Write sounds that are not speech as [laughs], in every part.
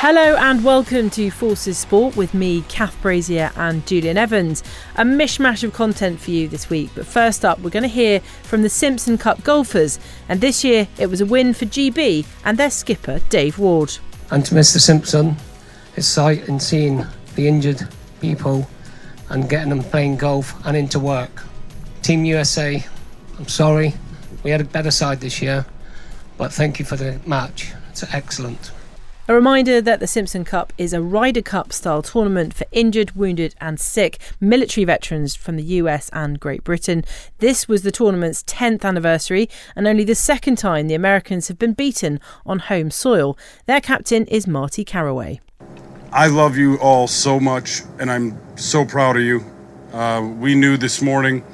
Hello and welcome to Forces Sport with me, Kath Brazier and Julian Evans. A mishmash of content for you this week, but first up, we're going to hear from the Simpson Cup golfers, and this year it was a win for GB and their skipper, Dave Ward. And to Mr. Simpson, his sight and seeing the injured people and getting them playing golf and into work. Team USA, I'm sorry, we had a better side this year, but thank you for the match. It's excellent. A reminder that the Simpson Cup is a Ryder Cup style tournament for injured, wounded, and sick military veterans from the US and Great Britain. This was the tournament's 10th anniversary and only the second time the Americans have been beaten on home soil. Their captain is Marty Caraway. I love you all so much, and I'm so proud of you. Uh, we knew this morning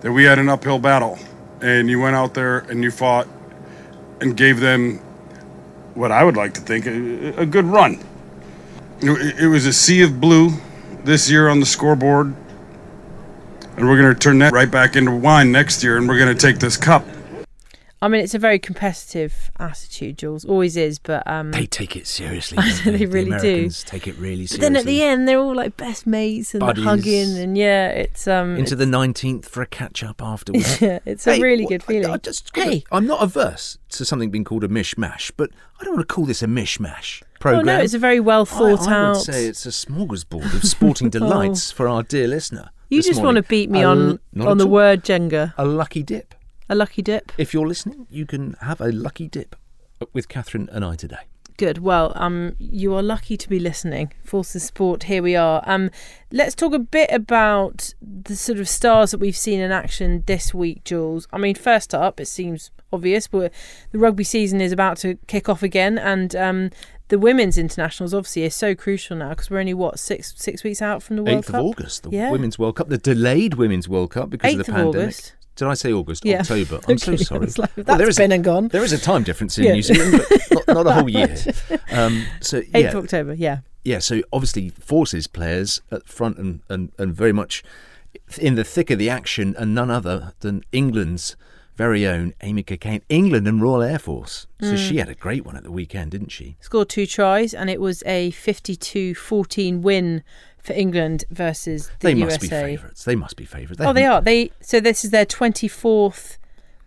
that we had an uphill battle, and you went out there and you fought and gave them what I would like to think a, a good run. It, it was a sea of blue this year on the scoreboard, and we're going to turn that right back into wine next year, and we're going to take this cup. I mean, it's a very competitive attitude, Jules. Always is, but um, They take it seriously. [laughs] I they they The really do. Take it really but seriously. then at the end they're all like best mates and hugging, and yeah, it's um, into the nineteenth for a catch up afterwards. [laughs] yeah, it's a really good feeling. I just, hey, I'm not averse to something being called a mishmash, but I don't want to call this a mishmash program. oh no, it's a very well I- thought I, out. would say it's a smorgasbord of sporting [laughs] delights for our dear listener. You just want to beat me A on on the all. word Jenga. A lucky dip. A lucky dip. If you're listening, you can have a lucky dip with Catherine and I today. Good. Well, um, you are lucky to be listening. Forces Sport. Here we are. Um, let's talk a bit about the sort of stars that we've seen in action this week, Jules. I mean, first up, it seems obvious, but the rugby season is about to kick off again, and um, the women's internationals obviously is so crucial now because we're only what six six weeks out from the World Eighth Cup. of August, the Yeah. Women's World Cup, the delayed Women's World Cup because of Eighth the of pandemic. August. Did I say August? Yeah. October. [laughs] I'm so sorry. like, Well, there is been a, and gone. There is a time difference in Yeah. New Zealand, but [laughs] not, not a whole year. Um, so Eighth yeah, of October. Yeah. yeah. So obviously, forces players at front and, and, and very much in the thick of the action, and none other than England's very own Amy Cockayne, England and Royal Air Force. So Mm. she had a great one at the weekend, didn't she? Scored two tries, and it was a 52-14 win for England versus the they USA. must be favourites. They must be favourites. Oh, they are. They so this is their twenty fourth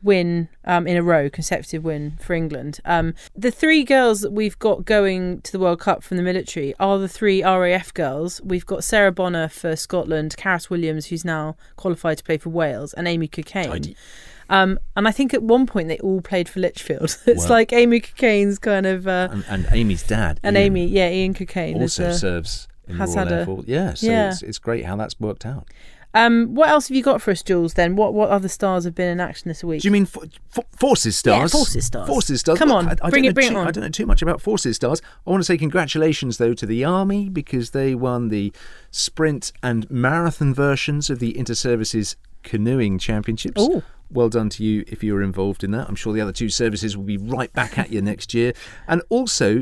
win um, in a row, consecutive win for England. Um, the three girls that we've got going to the World Cup from the military are the three RAF girls. We've got Sarah Bonar for Scotland, Caris Williams, who's now qualified to play for Wales, and Amy Cockayne. Tidy. Um, and I think at one point they all played for Lichfield. [laughs] it's Well- like Amy Cockayne's kind of uh, And, and Amy's dad, and Ian, Amy, yeah, Ian Cockayne. is, also uh, serves has had a- Yeah, so Yeah. It's, it's great how that's worked out. Um, what else have you got for us, Jules? Then what what other stars have been in action this week? Do you mean for, for, Forces Stars? Yeah, Forces Stars. Forces Stars. Come on, I, I bring don't it- know bring it too, on. I don't know too much about Forces Stars. I want to say congratulations, though, to the Army because they won the sprint and marathon versions of the Inter-Services Canoeing Championships. Ooh. Well done to you if you were involved in that. I'm sure the other two services will be right back at you next year. And also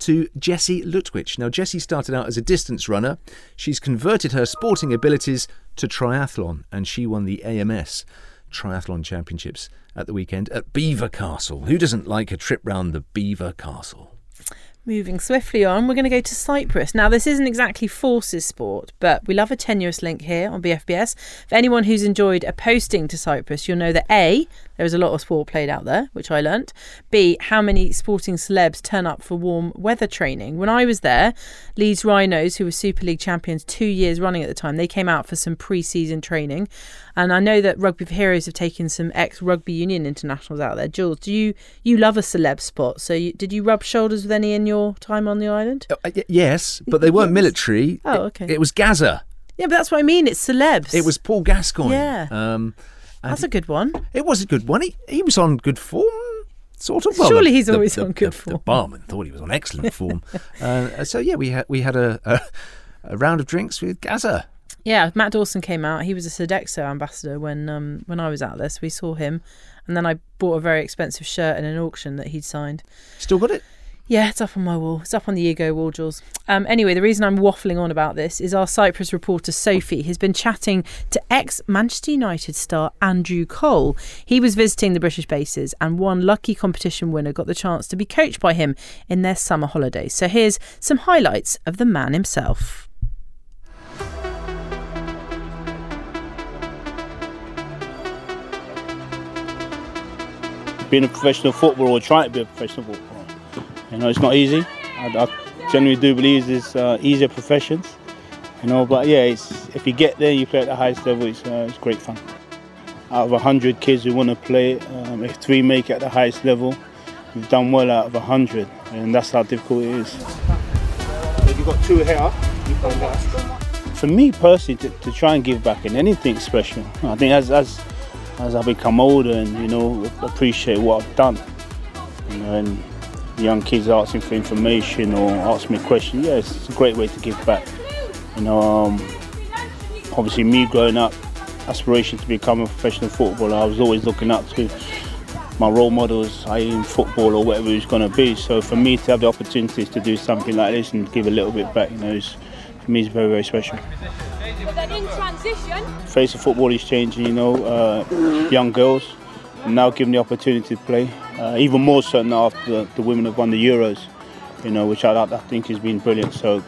to Jessie Lutwich. Now, Jessie started out as a distance runner. She's converted her sporting abilities to triathlon, and she won the AMS Triathlon Championships at the weekend at Belvoir Castle. Who doesn't like a trip round the Belvoir Castle? Moving swiftly on, we're going to go to Cyprus. Now, this isn't exactly forces sport, but we love a tenuous link here on BFBS. For anyone who's enjoyed a posting to Cyprus, you'll know that A, there is a lot of sport played out there, which I learnt. B, how many sporting celebs turn up for warm weather training. When I was there, Leeds Rhinos, who were Super League champions two years running at the time, they came out for some pre season training. And I know that Rugby for Heroes have taken some ex rugby union internationals out there. Jules, do you you love a celeb spot? So you, did you rub shoulders with any in your time on the island? Uh, y- yes, but they weren't [laughs] military. Oh, okay. It, was Gaza. Yeah, but that's what I mean. It's celebs. It was Paul Gascoigne. Yeah. Um, That's a good one. It was a good one. He, he was on good form, sort of. Well, Surely the- he's the- always the- on good form. The barman thought he was on excellent form. [laughs] uh, so yeah, we had we had a, a, a round of drinks with Gaza. Yeah, Matt Dawson came out. He was a Sodexo ambassador when um, when I was at this. We saw him, and then I bought a very expensive shirt in an auction that he'd signed. Still got it. Yeah, it's up on my wall. It's up on the ego wall, Jules. Um, anyway, the reason I'm waffling on about this is our Cyprus reporter Sophie has been chatting to ex Manchester United star Andrew Cole. He was visiting the British bases, and one lucky competition winner got the chance to be coached by him in their summer holidays. So here's some highlights of the man himself. being a professional footballer or trying to be a professional footballer. You know, it's not easy. I, I genuinely do believe there's uh, easier professions. You know, but yeah, it's, if you get there, you play at the highest level. It's, uh, it's great fun. Out of hundred kids who want to play, um, if three make it at the highest level, we've done well out of hundred, and that's how difficult it is. If you've got two here. You've done well. For me personally, to, to try and give back in anything special, I think as as as I become older and you know appreciate what I've done, you know, and young kids asking for information or ask me questions, yeah, it's a great way to give back. You know, um, obviously me growing up, aspiration to become a professional footballer, I was always looking up to my role models, i.e. in football or whatever it's going to be. So for me to have the opportunities to do something like this and give a little bit back, you know, is, for me is very, very special. But then in transition, face of football is changing, you know, uh, young girls now given the opportunity to play, uh, even more so now after the, the women have won the Euros, you know, which I, I think has been brilliant. So,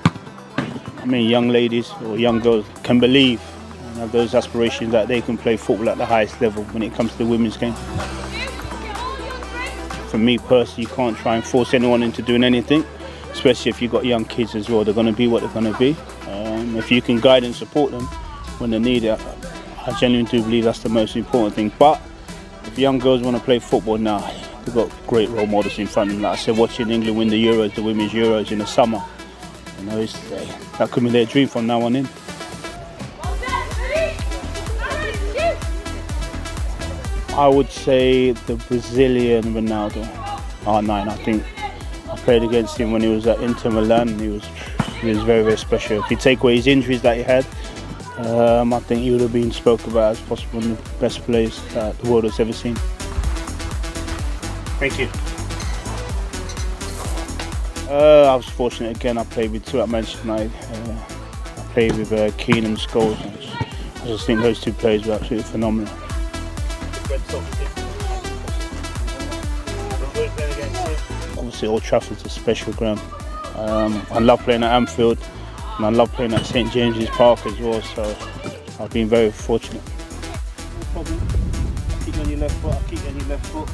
I mean, young ladies or young girls can believe and have those aspirations that they can play football at the highest level when it comes to the women's game. For me personally, you can't try and force anyone into doing anything, especially if you've got young kids as well. They're going to be what they're going to be. Um, if you can guide and support them when they need it, I genuinely do believe that's the most important thing. But if young girls want to play football now, they've got great role models in front of them. Like I said, watching England win the Euros, the Women's Euros in the summer, you know, uh, that could be their dream from now on in. I would say the Brazilian Ronaldo, R9. I think I played against him when he was at Inter Milan. He was he was very very special. If you take away his injuries that he had, um, I think he would have been spoken about as possibly one of the best players that the world has ever seen. Thank you. Uh, I was fortunate again. I played with two at Manchester United. Uh, I played with uh, Keane and Scholes. I just, think those two players were absolutely phenomenal. Obviously, Old Trafford's a special ground. Um, I love playing at Anfield, and I love playing at St James's Park as well. So I've been very fortunate. Keep on your left foot. Keep on your left foot,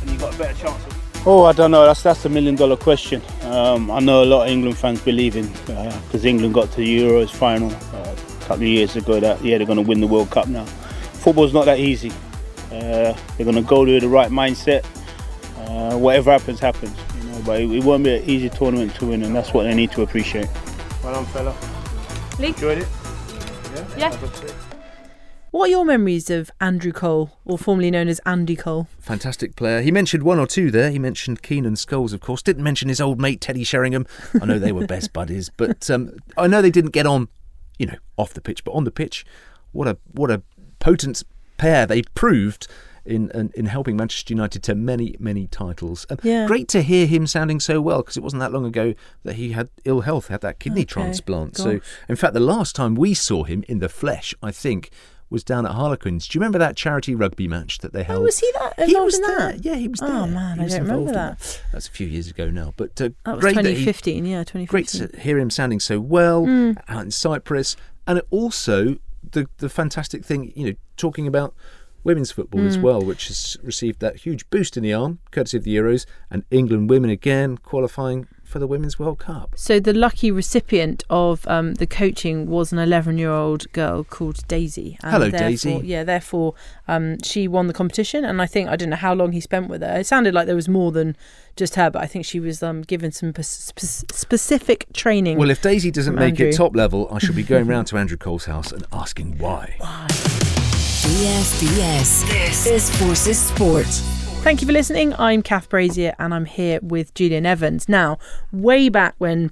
and you got a better chance. Oh, I don't know. That's that's a million dollar question. Um, I know a lot of England fans believe in because England got to the Euros final uh, a couple of years ago. That yeah, they're going to win the World Cup now. Football's not that easy. Uh, they're going to go with the right mindset. Uh, whatever happens, happens. You know, but it, it won't be an easy tournament to win, and that's what they need to appreciate. Well done, fella. Lee? Enjoyed it. Yeah. Yeah. What are your memories of Andrew Cole, or formerly known as Andy Cole? Fantastic player. He mentioned one or two there. He mentioned Keane and Scholes, of course. Didn't mention his old mate Teddy Sheringham. I know they were best [laughs] buddies, but um, I know they didn't get on, you know, off the pitch, but on the pitch, what a what a potent pair they proved in in, in helping Manchester United to many many titles. Um, Yeah. Great to hear him sounding so well because it wasn't that long ago that he had ill health, had that kidney Okay, transplant. So, in fact, the last time we saw him in the flesh, I think. Was down at Harlequins. Do you remember that charity rugby match that they held? Oh, was he that He was there. that? Yeah, he was there. Oh man, I don't remember in that. That's a few years ago now, but uh, That was great that he 2015. yeah, 2015. great to hear him sounding so well Mm. out in Cyprus, and also the the fantastic thing, you know, talking about women's football as Mm. well, which has received that huge boost in the arm, courtesy of the Euros, and England women again qualifying for the Women's World Cup. So the lucky recipient of um, the coaching was an 11-year-old girl called Daisy. And Hello, Daisy. Yeah, therefore um, she won the competition, and I think I don't know how long he spent with her. It sounded like there was more than just her, but I think she was um, given some spe- specific training. Well, if Daisy doesn't make it top level, I shall be going [laughs] round to Andrew Cole's house and asking why. why. DSDS. This is Forces Sport. Thank you for listening. I'm Kath Brazier and I'm here with Julian Evans. Now, way back when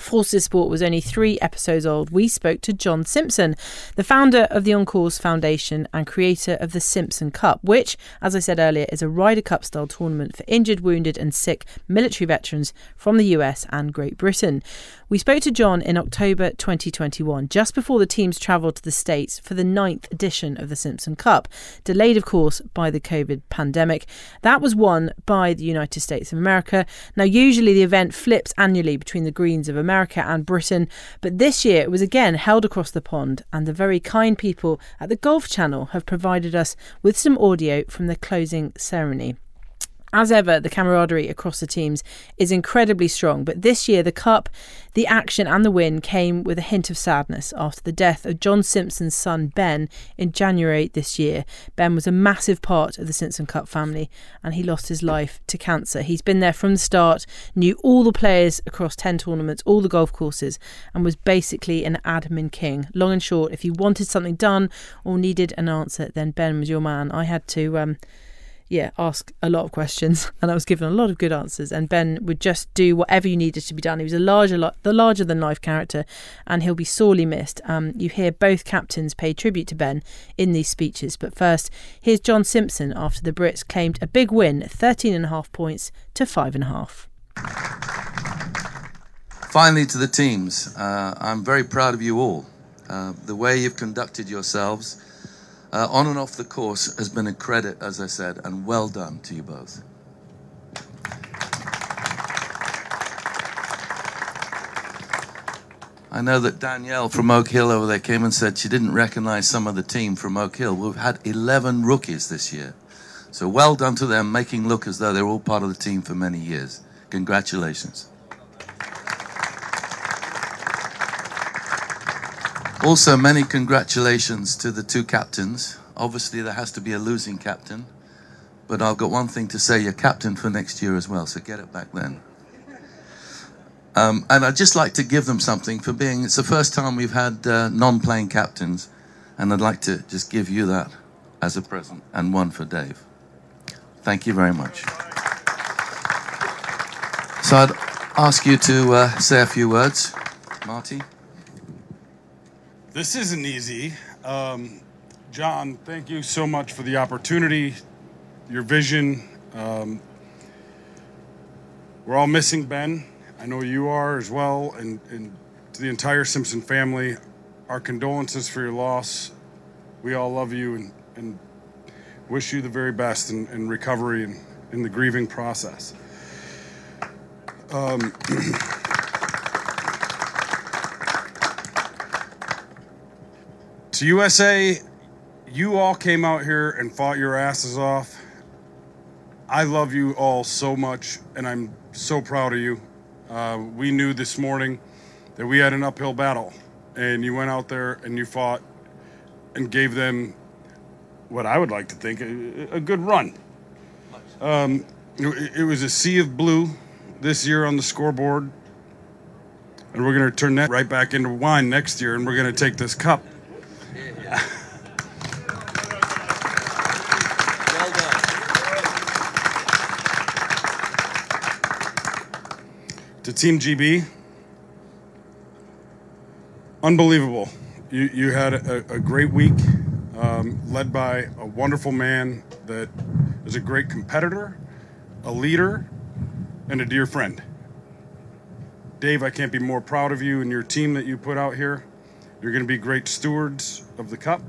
Forces Sport was only three episodes old, we spoke to John Simpson, the founder of the On Course Foundation and creator of the Simpson Cup, which, as I said earlier, is a Ryder Cup style tournament for injured, wounded, and sick military veterans from the US and Great Britain. We spoke to John in October 2021, just before the teams travelled to the States for the ninth edition of the Simpson Cup, delayed, of course, by the COVID pandemic. That was won by the United States of America. Now, usually the event flips annually between the Greens of America and Britain, but this year it was again held across the pond, and the very kind people at the Golf Channel have provided us with some audio from the closing ceremony. As ever, the camaraderie across the teams is incredibly strong, but this year the cup, the action, and the win came with a hint of sadness after the death of John Simpson's son Ben in January this year. Ben was a massive part of the Simpson Cup family and he lost his life to cancer. He's been there from the start, knew all the players across 10 tournaments, all the golf courses, and was basically an admin king. Long and short, if you wanted something done or needed an answer, then Ben was your man. I had to. Um, yeah, ask a lot of questions, [laughs] and I was given a lot of good answers. And Ben would just do whatever you needed to be done. He was a larger, the larger than life character, and he'll be sorely missed. Um, you hear both captains pay tribute to Ben in these speeches. But first, here's John Simpson after the Brits claimed a big win, 13 and a half points to five and a half. Finally, to the teams, uh, I'm very proud of you all. Uh, the way you've conducted yourselves uh, on and off the course has been a credit, as I said, and well done to you both. I know that Danielle from Oak Hill over there came and said she didn't recognize some of the team from Oak Hill. We've had 11 rookies this year. So well done to them, making look as though they're all part of the team for many years. Congratulations. Also, many congratulations to the two captains. Obviously, there has to be a losing captain, but I've got one thing to say you're captain for next year as well, so get it back then. Um, and I'd just like to give them something for being, it's the first time we've had uh, non playing captains, and I'd like to just give you that as a present, and one for Dave. Thank you very much. So I'd ask you to uh, say a few words. Marty? This isn't easy. Um, John, thank you so much for the opportunity, your vision. Um, we're all missing Ben. I know you are as well, and, and to the entire Simpson family, our condolences for your loss. We all love you and, and wish you the very best in, in recovery and in the grieving process. Um, [clears throat] to USA, you all came out here and fought your asses off. I love you all so much, and I'm so proud of you. Uh, we knew this morning that we had an uphill battle, and you went out there and you fought and gave them what I would like to think a, a good run. Um, it, it was a sea of blue this year on the scoreboard, and we're going to turn that right back into wine next year, and we're going to take this cup. [laughs] to Team GB, unbelievable. You, you had a, a great week, um, led by a wonderful man that is a great competitor, a leader, and a dear friend. Dave, I can't be more proud of you and your team that you put out here. You're going to be great stewards of the Cup,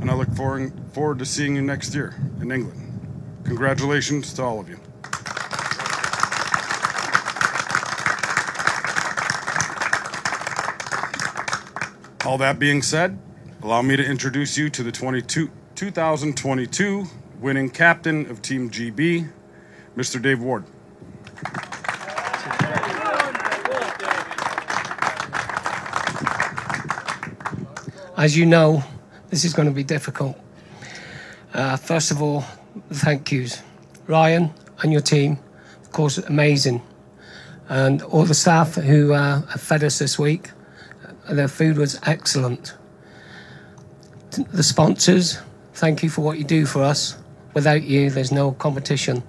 and I look forward, to seeing you next year in England. Congratulations to all of you. All that being said, allow me to introduce you to the 22, 2022 winning captain of Team GB, Mr. Dave Ward. As you know, this is going to be difficult. Uh, first of all, thank yous. Ryan and your team, of course, amazing. And all the staff who uh, have fed us this week, their food was excellent. The sponsors, thank you for what you do for us. Without you, there's no competition.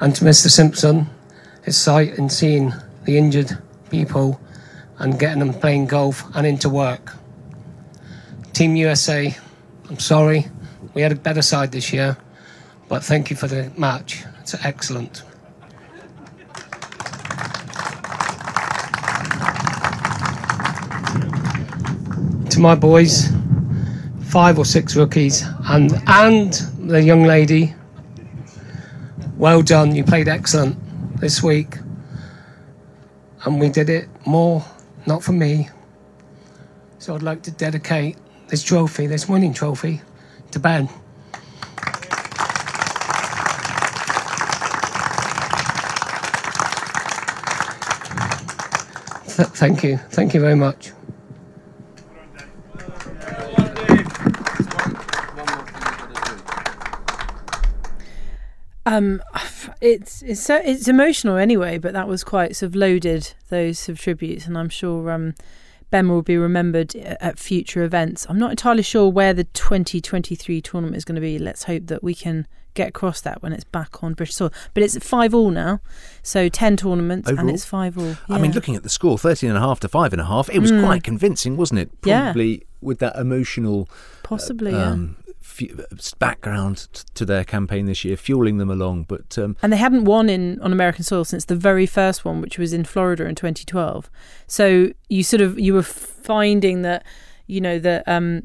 And to Mr. Simpson, his sight and seeing the injured people and getting them playing golf and into work. Team USA, I'm sorry, we had a better side this year, but thank you for the match. It's excellent. To my boys, five or six rookies, and and the young lady. Well done, you played excellent this week, and we did it more, not for me. So I'd like to dedicate this trophy, this winning trophy, to Ben. Th- thank you, thank you very much. Um, it's it's so it's emotional anyway, but that was quite sort of loaded those of tributes, and I'm sure um, Ben will be remembered at future events. I'm not entirely sure where the 2023 tournament is going to be. Let's hope that we can get across that when it's back on British soil. But it's five all now, so ten tournaments, and it's five all. I mean, looking at the score, 13 and a half to five and a half, it was Mm. quite convincing, wasn't it? Yeah. Probably with that emotional possibly, yeah. um, fu- background t- to their campaign this year, fueling them along. But um, And they hadn't won in on American soil since the very first one, which was in Florida in 2012. So you sort of you were finding that you know that um,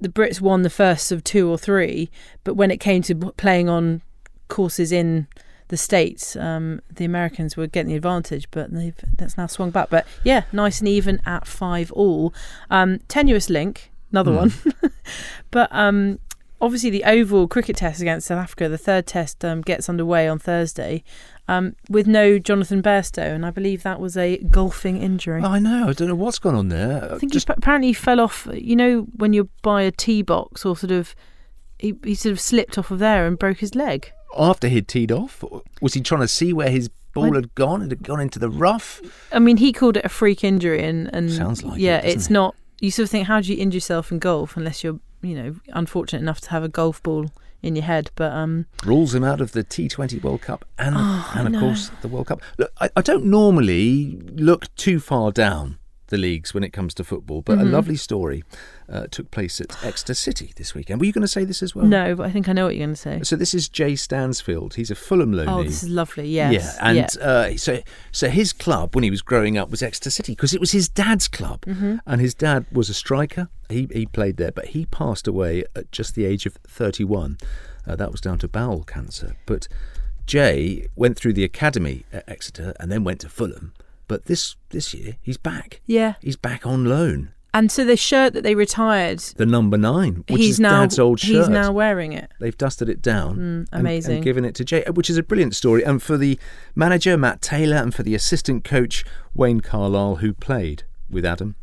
the Brits won the first of two or three, but when it came to playing on courses in the states, um, the Americans were getting the advantage, but they've that's now swung back. But yeah, nice and even at five all. Um, tenuous link, another Hmm. one, [laughs] but um, obviously the oval cricket test against South Africa, the third test um, gets underway on Thursday, um, with no Jonathan Bairstow, and I believe that was a golfing injury. I know, I don't know what's gone on there. I think he, apparently fell off. You know, when you buy a tee box, or sort of, he, he sort of slipped off of there and broke his leg. After he'd teed off, was he trying to see where his ball had gone? It had gone into the rough. I mean, he called it a freak injury, and, and Sounds like yeah, doesn't it's it? not. You sort of think, how do you injure yourself in golf unless you're, you know, unfortunate enough to have a golf ball in your head? But um, rules him out of the T20 World Cup and, Oh, and of know. course, the World Cup. Look, I, I don't normally look too far down the leagues when it comes to football, but a Mhm. lovely story uh, took place at Exeter City this weekend. Were you going to say this as well? no, but I think I know what you're going to say. So this is Jay Stansfield. He's a Fulham loanee. Oh, this is lovely. Yes. Yeah, and yeah. Uh, so so his club when he was growing up was Exeter City because it was his dad's club, Mhm. and his dad was a striker. He he played there, but he passed away at just the age of thirty one. Uh, that was down to bowel cancer. But Jay went through the academy at Exeter and then went to Fulham. But this this year he's back. Yeah. He's back on loan. And so the shirt that they retired, The number nine, which he's is now Dad's old shirt. he's now wearing it. They've dusted it down Mm, and- amazing. and, given it to Jay, which is a brilliant story. And for the manager, Matt Taylor, and for the assistant coach, Wayne Carlisle, who played with Adam,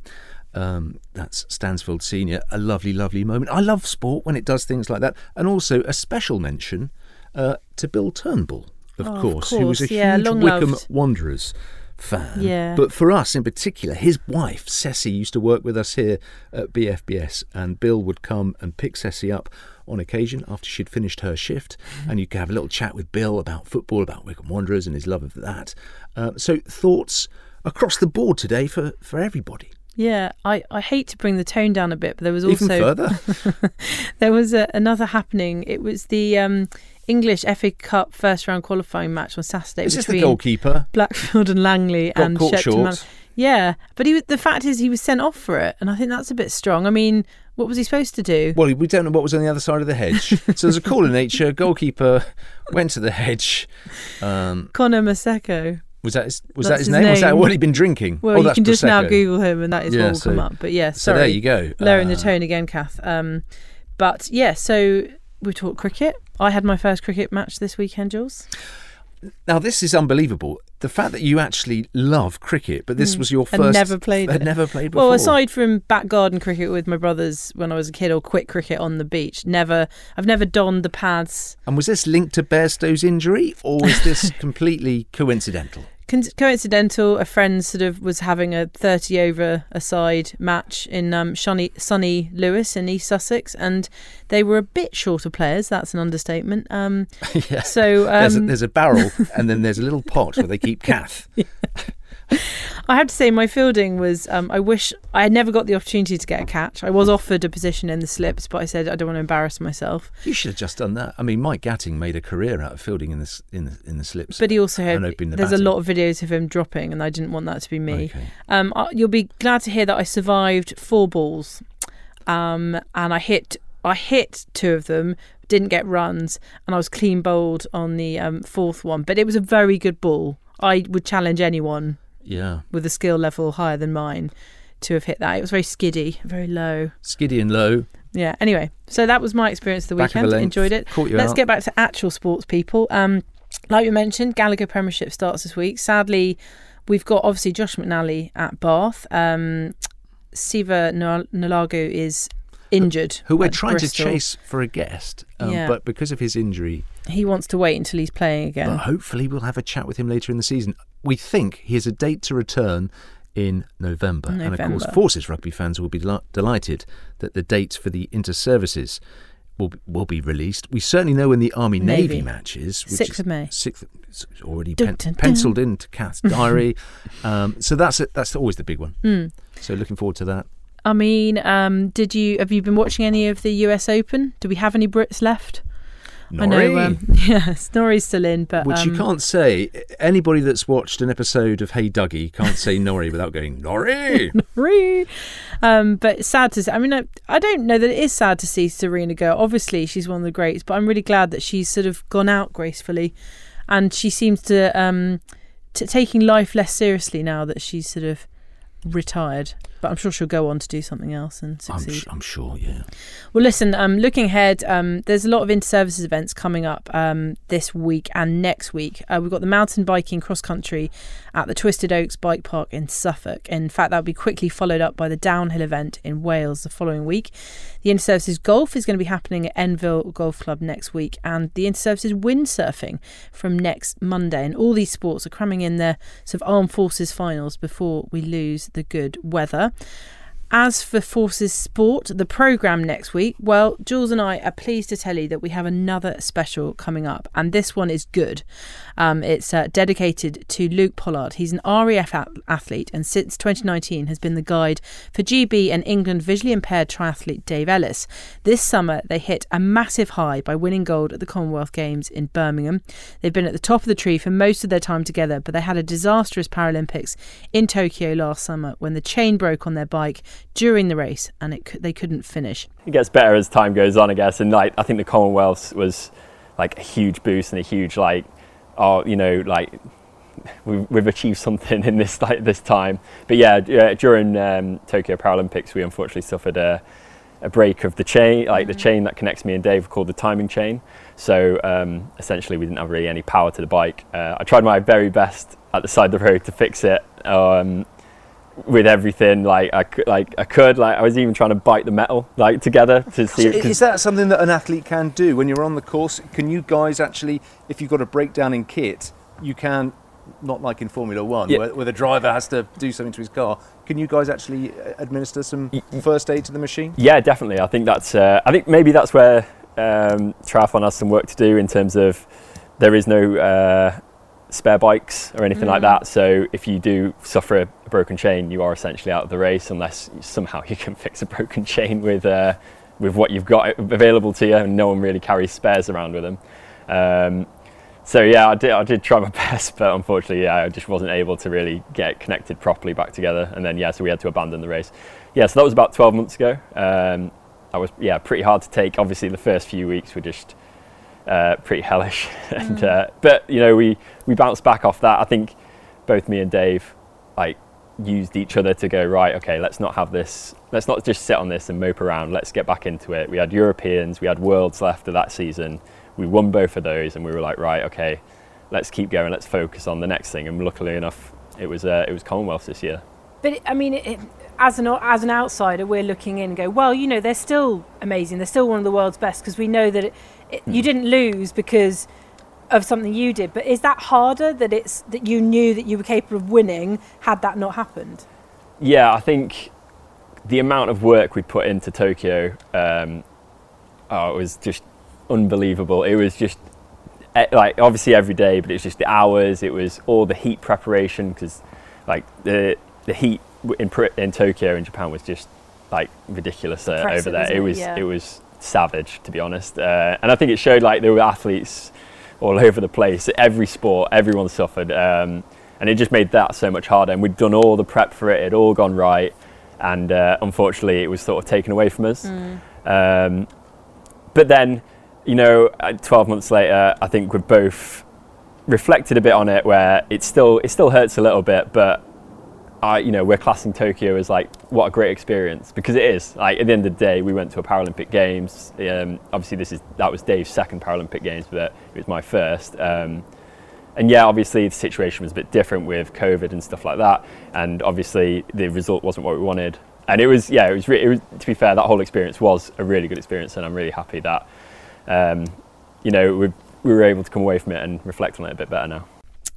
um, that's Stansfield Senior, a lovely, lovely moment. I love sport when it does things like that. And also a special mention uh, to Bill Turnbull, of, Oh, of course, who was a yeah, huge Wycombe. Wanderers fan. Yeah. But for us in particular, his wife, Sesi, used to work with us here at BFBS, and Bill would come and pick Sesi up on occasion after she'd finished her shift, and you could have a little chat with Bill about football, about Wycombe Wanderers and his love of that. Uh, so thoughts across the board today for, for everybody. Yeah, I, I hate to bring the tone down a bit, but there was also Even further? [laughs] there was a, another happening. It was the um, English FA Cup first round qualifying match on Saturday. Is this the between goalkeeper? Blackfield and Langley Got and Shepton Yeah, but he was, the fact is he was sent off for it, and I think that's a bit strong. I mean, what was he supposed to do? Well, we don't know what was on the other side of the hedge. so there's a call in nature. Goalkeeper went to the hedge. Um, Connor Maseko. was that his, was That's that his his name? Was that name. what he'd been drinking? Well, oh, you can just now Prosecco. Google him, and that is Yeah, what will so- come up. But yeah, so sorry. there you go. Lowering the Uh, tone again, Kath. Um, but yeah, so we talked cricket. I had my first cricket match this weekend, Jules. Now this is unbelievable. The fact that you actually love cricket, but this Mm. was your I'd first. never played it. never played before. Well, aside from back garden cricket with my brothers when I was a kid, or quick cricket on the beach, never. I've never donned the pads. and was this linked to Bairstow's injury, or was this [laughs] completely coincidental? Con- coincidental. A friend sort of was having a thirty over a side match in um, sunny, sunny Lewes in East Sussex, and they were a bit shorter players. That's an understatement. Um, [laughs] yeah. So there's, a, um, there's a barrel, [laughs] and then there's a little pot where they keep [laughs] Kath. I have to say, my fielding was. Um, I wish I had never got the opportunity to get a catch. I was offered a position in the slips, but I said I don't want to embarrass myself. You should have just done that. I mean, Mike Gatting made a career out of fielding in the in the, in the slips. But he also had. The There's a lot of videos of him dropping, and I didn't want that to be me. Okay. Um, I- you'll be glad to hear that I survived four balls, um, and I hit. I hit two of them, didn't get runs, and I was clean bowled on the um, fourth one. But it was a very good ball. I would challenge anyone Yeah, with a skill level higher than mine to have hit that. It was very skiddy, very low. skiddy and low. Yeah. Anyway, so that was my experience of the Back weekend. length, Enjoyed it. caught you Let's out. get back to actual sports people. Um, like we mentioned, Gallagher Premiership starts this week. Sadly, we've got obviously Josh McNally at Bath. Um, Siva Nal- Naulago is injured. Who we're trying Bristol. to chase for a guest, um, Yeah. but because of his injury, He wants to wait until he's playing again. but hopefully we'll have a chat with him later in the season. We think he has a date to return in November, and of course, Forces rugby fans will be del- delighted that the dates for the inter-services will be, will be released. We certainly know when the Army Navy, match is, which 6th is of May. Sixth, it's already Dun, pen- dun, dun. penciled into Kath's diary. [laughs] um, so that's it. That's always the big one. Hmm. So looking forward to that. I mean, um, did you have you been watching any of the US Open? Do we have any Brits left? I know. Um, [laughs] yes, Norrie's still in, but Which you um, can't say. Anybody that's watched an episode of Hey Duggee can't say Norrie without going Norrie. [laughs] Ree. Um, but sad to see. I mean, I, I don't know that it is sad to see Serena go. Obviously, she's one of the greats, but I'm really glad that she's sort of gone out gracefully, and she seems to um, t- taking life less seriously now that she's sort of retired. But I'm sure she'll go on to do something else and I'm, succeed. sh- I'm sure, yeah. Well, listen, um, looking ahead, um, there's a lot of inter-services events coming up um, this week and next week. Uh, we've got the mountain biking cross country at the Twisted Oaks Bike Park in Suffolk. In fact, that will be quickly followed up by the downhill event in Wales the following week. The inter-services golf is going to be happening at Enville Golf Club next week, and the inter-services windsurfing from next Monday. And all these sports are cramming in their sort of armed forces finals before we lose the good weather. As for Forces Sport, the programme next week, well, Jules and I are pleased to tell you that we have another special coming up, and this one is good. Um, it's uh, dedicated to Luke Pollard. He's an RAF at- athlete and since 2019 has been the guide for GB and England visually impaired triathlete Dave Ellis. This summer, they hit a massive high by winning gold at the Commonwealth Games in Birmingham. They've been at the top of the tree for most of their time together, but they had a disastrous Paralympics in Tokyo last summer when the chain broke on their bike during the race and it, they couldn't finish. it gets better as time goes on, I guess. And like, I think the Commonwealth was like a huge boost and a huge like, oh, you know, like we've, we've achieved something in this like this time. But yeah, uh, during um, Tokyo Paralympics, we unfortunately suffered a, a break of the chain, like the chain that connects me and Dave, called the timing chain. So um, essentially, we didn't have really any power to the bike. Uh, I tried my very best at the side of the road to fix it. Um, with everything like I could, like I could like I was even trying to bite the metal like together to see So is that something that an athlete can do when you're on the course? Can you guys actually, if you've got a breakdown in kit, you can, not like in Formula One, Yeah. where, where the driver has to do something to his car, can you guys actually uh, administer some first aid to the machine? Yeah, definitely. I think that's. Uh, I think maybe that's where um, triathlon has some work to do in terms of there is no uh, spare bikes or anything like Mm. that. So if you do suffer a broken chain, you are essentially out of the race unless somehow [laughs] you can fix a broken chain with uh, with what you've got available to you, and no one really carries spares around with them. Um, so yeah, I did. I did try my [laughs] best, but unfortunately, yeah, I just wasn't able to really get connected properly back together. And then yeah, so we had to abandon the race. Yeah, so that was about 12 months ago. Um, that was yeah pretty hard to take. Obviously, the first few weeks were just uh, pretty hellish, [laughs] and uh, but you know we we bounced back off that. I think both me and Dave like used each other to go right. Okay, let's not have this. Let's not just sit on this and mope around. Let's get back into it. We had Europeans, we had Worlds left of that season. We won both of those, and we were like, right, okay, let's keep going. Let's focus on the next thing. And luckily enough, it was uh, it was Commonwealth this year. But it, I mean, it, as an as an outsider, we're looking in and go, well, you know, they're still amazing. They're still one of the world's best because we know that it, it, you didn't lose because of something you did. But is that harder that it's that you knew that you were capable of winning had that not happened? Yeah, I think the amount of work we put into Tokyo, um, oh, it was just unbelievable. It was just eh, like obviously every day, but it was just the hours. It was all the heat preparation because like the the heat in in Tokyo in Japan was just like ridiculous uh, over there. It it? was Yeah. it was savage to be honest, uh, and I think it showed like there were athletes all [laughs] over the place. Every sport, everyone suffered, um, and it just made that so much harder. And we'd done all the prep for it; it had all gone right, and uh, unfortunately, it was sort of taken away from us. Um, but then, you know, uh, 12 months later, I think we've both reflected a bit on it, where it still it still hurts a little bit, but I, you know, we're classing Tokyo as like what a great experience because it is. Like at the end of the day, we went to a Paralympic Games. Um, obviously, this is that was Dave's second Paralympic Games, but it was my first. Um, and yeah, obviously the situation was a bit different with COVID and stuff like that, and obviously the result wasn't what we wanted. And it was, yeah, it was, re- it was. To be fair, that whole experience was a really good experience, and I'm really happy that, um, you know, we, we were able to come away from it and reflect on it a bit better now.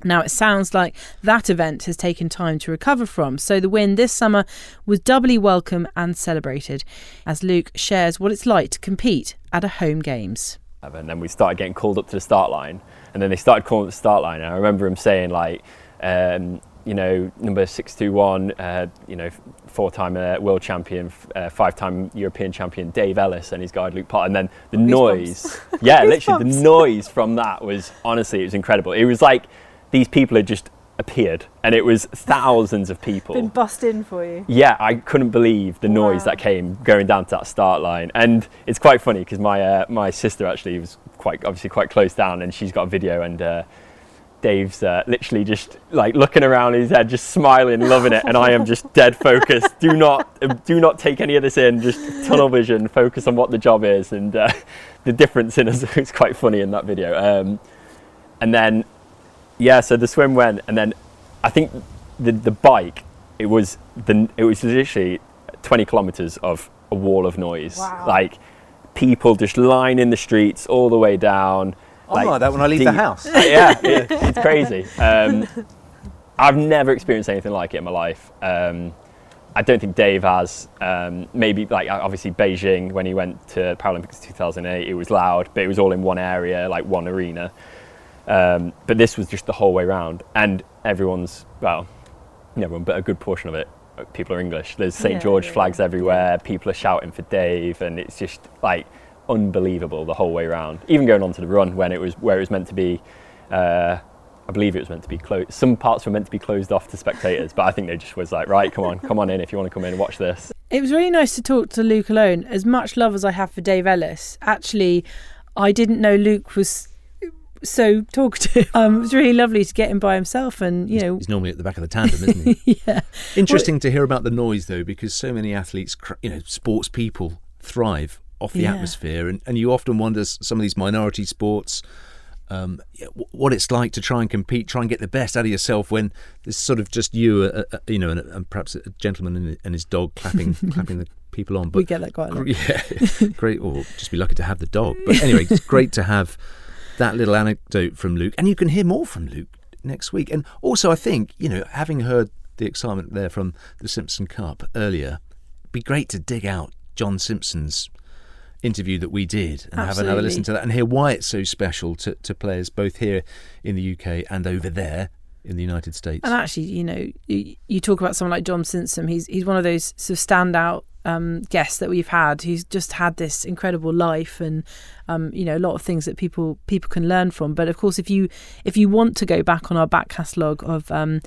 Now, it sounds like that event has taken time to recover from, so the win this summer was doubly welcome and celebrated as Luke shares what it's like to compete at a home games. And then we started getting called up to the start line, and then they started calling up the start line. And I remember him saying like, um, you know, number six two one, uh, you know, four-time uh, world champion, uh, five-time European champion Dave Ellis and his guide Luke Pollard. And then the noise, yeah, [laughs] literally the noise from that was honestly it was incredible. It was like these people had just appeared, and it was thousands of people. Been bussed in for you. Yeah, I couldn't believe the noise Wow. that came going down to that start line, and it's quite funny because my uh, my sister actually was quite obviously quite close down, and she's got a video, and uh, Dave's uh, literally just like looking around his head, just smiling, loving it, and I am just dead focused. Do not do not take any of this in. Just tunnel vision, focus on what the job is, and uh, [laughs] the difference in us [laughs] is quite funny in that video. Um, and then yeah, so the swim went, and then I think the the bike. It was the it was literally 20 kilometers of a wall of noise. Wow. Like people just lining the streets all the way down. I'm like that when I leave the deep- house. yeah, it, it's crazy. Um, I've never experienced anything like it in my life. Um, I don't think Dave has. Um, maybe like obviously Beijing when he went to Paralympics 2008, it was loud, but it was all in one area, like one arena. Um, but this was just the whole way round, and everyone's well, everyone, but a good portion of it. People are English. There's St Yeah, George yeah, flags everywhere. People are shouting for Dave, and it's just like unbelievable the whole way around. Even going on to the run when it was where it was meant to be. Uh, I believe it was meant to be closed. Some parts were meant to be closed off to spectators, but I think they just was like, right, come on, come on in if you want to come in and watch this. It was really nice to talk to Luke alone. As much love as I have for Dave Ellis, actually, I didn't know Luke was so talkative. Um, it was really [laughs] lovely to get him by himself, and you know, He's normally at the back of the tandem, isn't he? [laughs] yeah. Interesting to hear about the noise, though, because so many athletes, you know, sports people thrive off the Yeah. atmosphere, and, and you often wonder s- some of these minority sports. Um, what it's like to try and compete, try and get the best out of yourself when there's sort of just you, uh, uh, you know, and, and perhaps a gentleman and, and his dog clapping, [laughs] clapping the people on. But we get that quite a lot. yeah, great. Or just be lucky to have the dog. But anyway, it's great to have that little anecdote from Luke, and you can hear more from Luke next week. And also, I think you know, having heard the excitement there from the Simpson Cup earlier, it'd be great to dig out John Simpson's interview that we did and have another listen to that and hear why it's so special to, to players both here in the UK and over there in the United States. And actually, you know, you, you talk about someone like John Simpson. He's he's one of those sort of standout um, guests that we've had. Who's just had this incredible life, and um, you know, a lot of things that people people can learn from. But of course, if you if you want to go back on our back catalogue of um,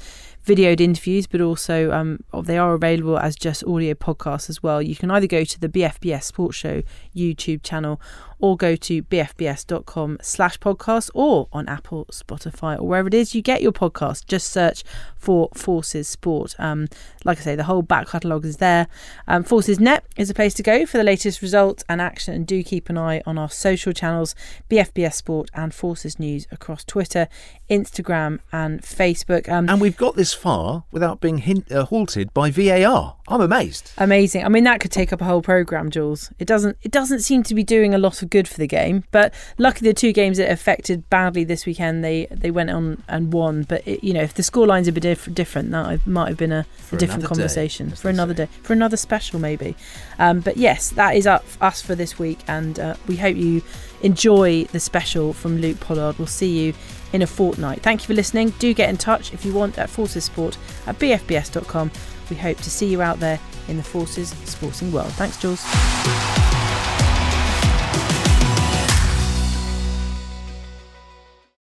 videoed interviews, but also um, they are available as just audio podcasts as well. You can either go to the BFBS Sports Show YouTube channel or go to bfbs.com slash podcast or on Apple, Spotify, or wherever it is you get your podcast. Just search for Forces Sport. Um, like I say, the whole back catalogue is there. Um, Forces Net is a place to go for the latest results and action, and do keep an eye on our social channels, BFBS Sport and Forces News across Twitter, Instagram, and Facebook. Um, and we've got this far without being hin- uh, halted by VAR. I'm amazed. Amazing. I mean, that could take up a whole program, Jules. It doesn't. It doesn't seem to be doing a lot of good for the game. But luckily, the two games that affected badly this weekend, they they went on and won. But it, you know, if the scorelines had been diff- different, that might have been a, a different another day, conversation for another say. day, for another special maybe. Um, but yes, that is up us for this week, and uh, we hope you enjoy the special from Luke Pollard. We'll see you in a fortnight. Thank you for listening. Do get in touch if you want at forcesport at bfbs.com. We hope to see you out there in the Forces sporting world. Thanks, Jules.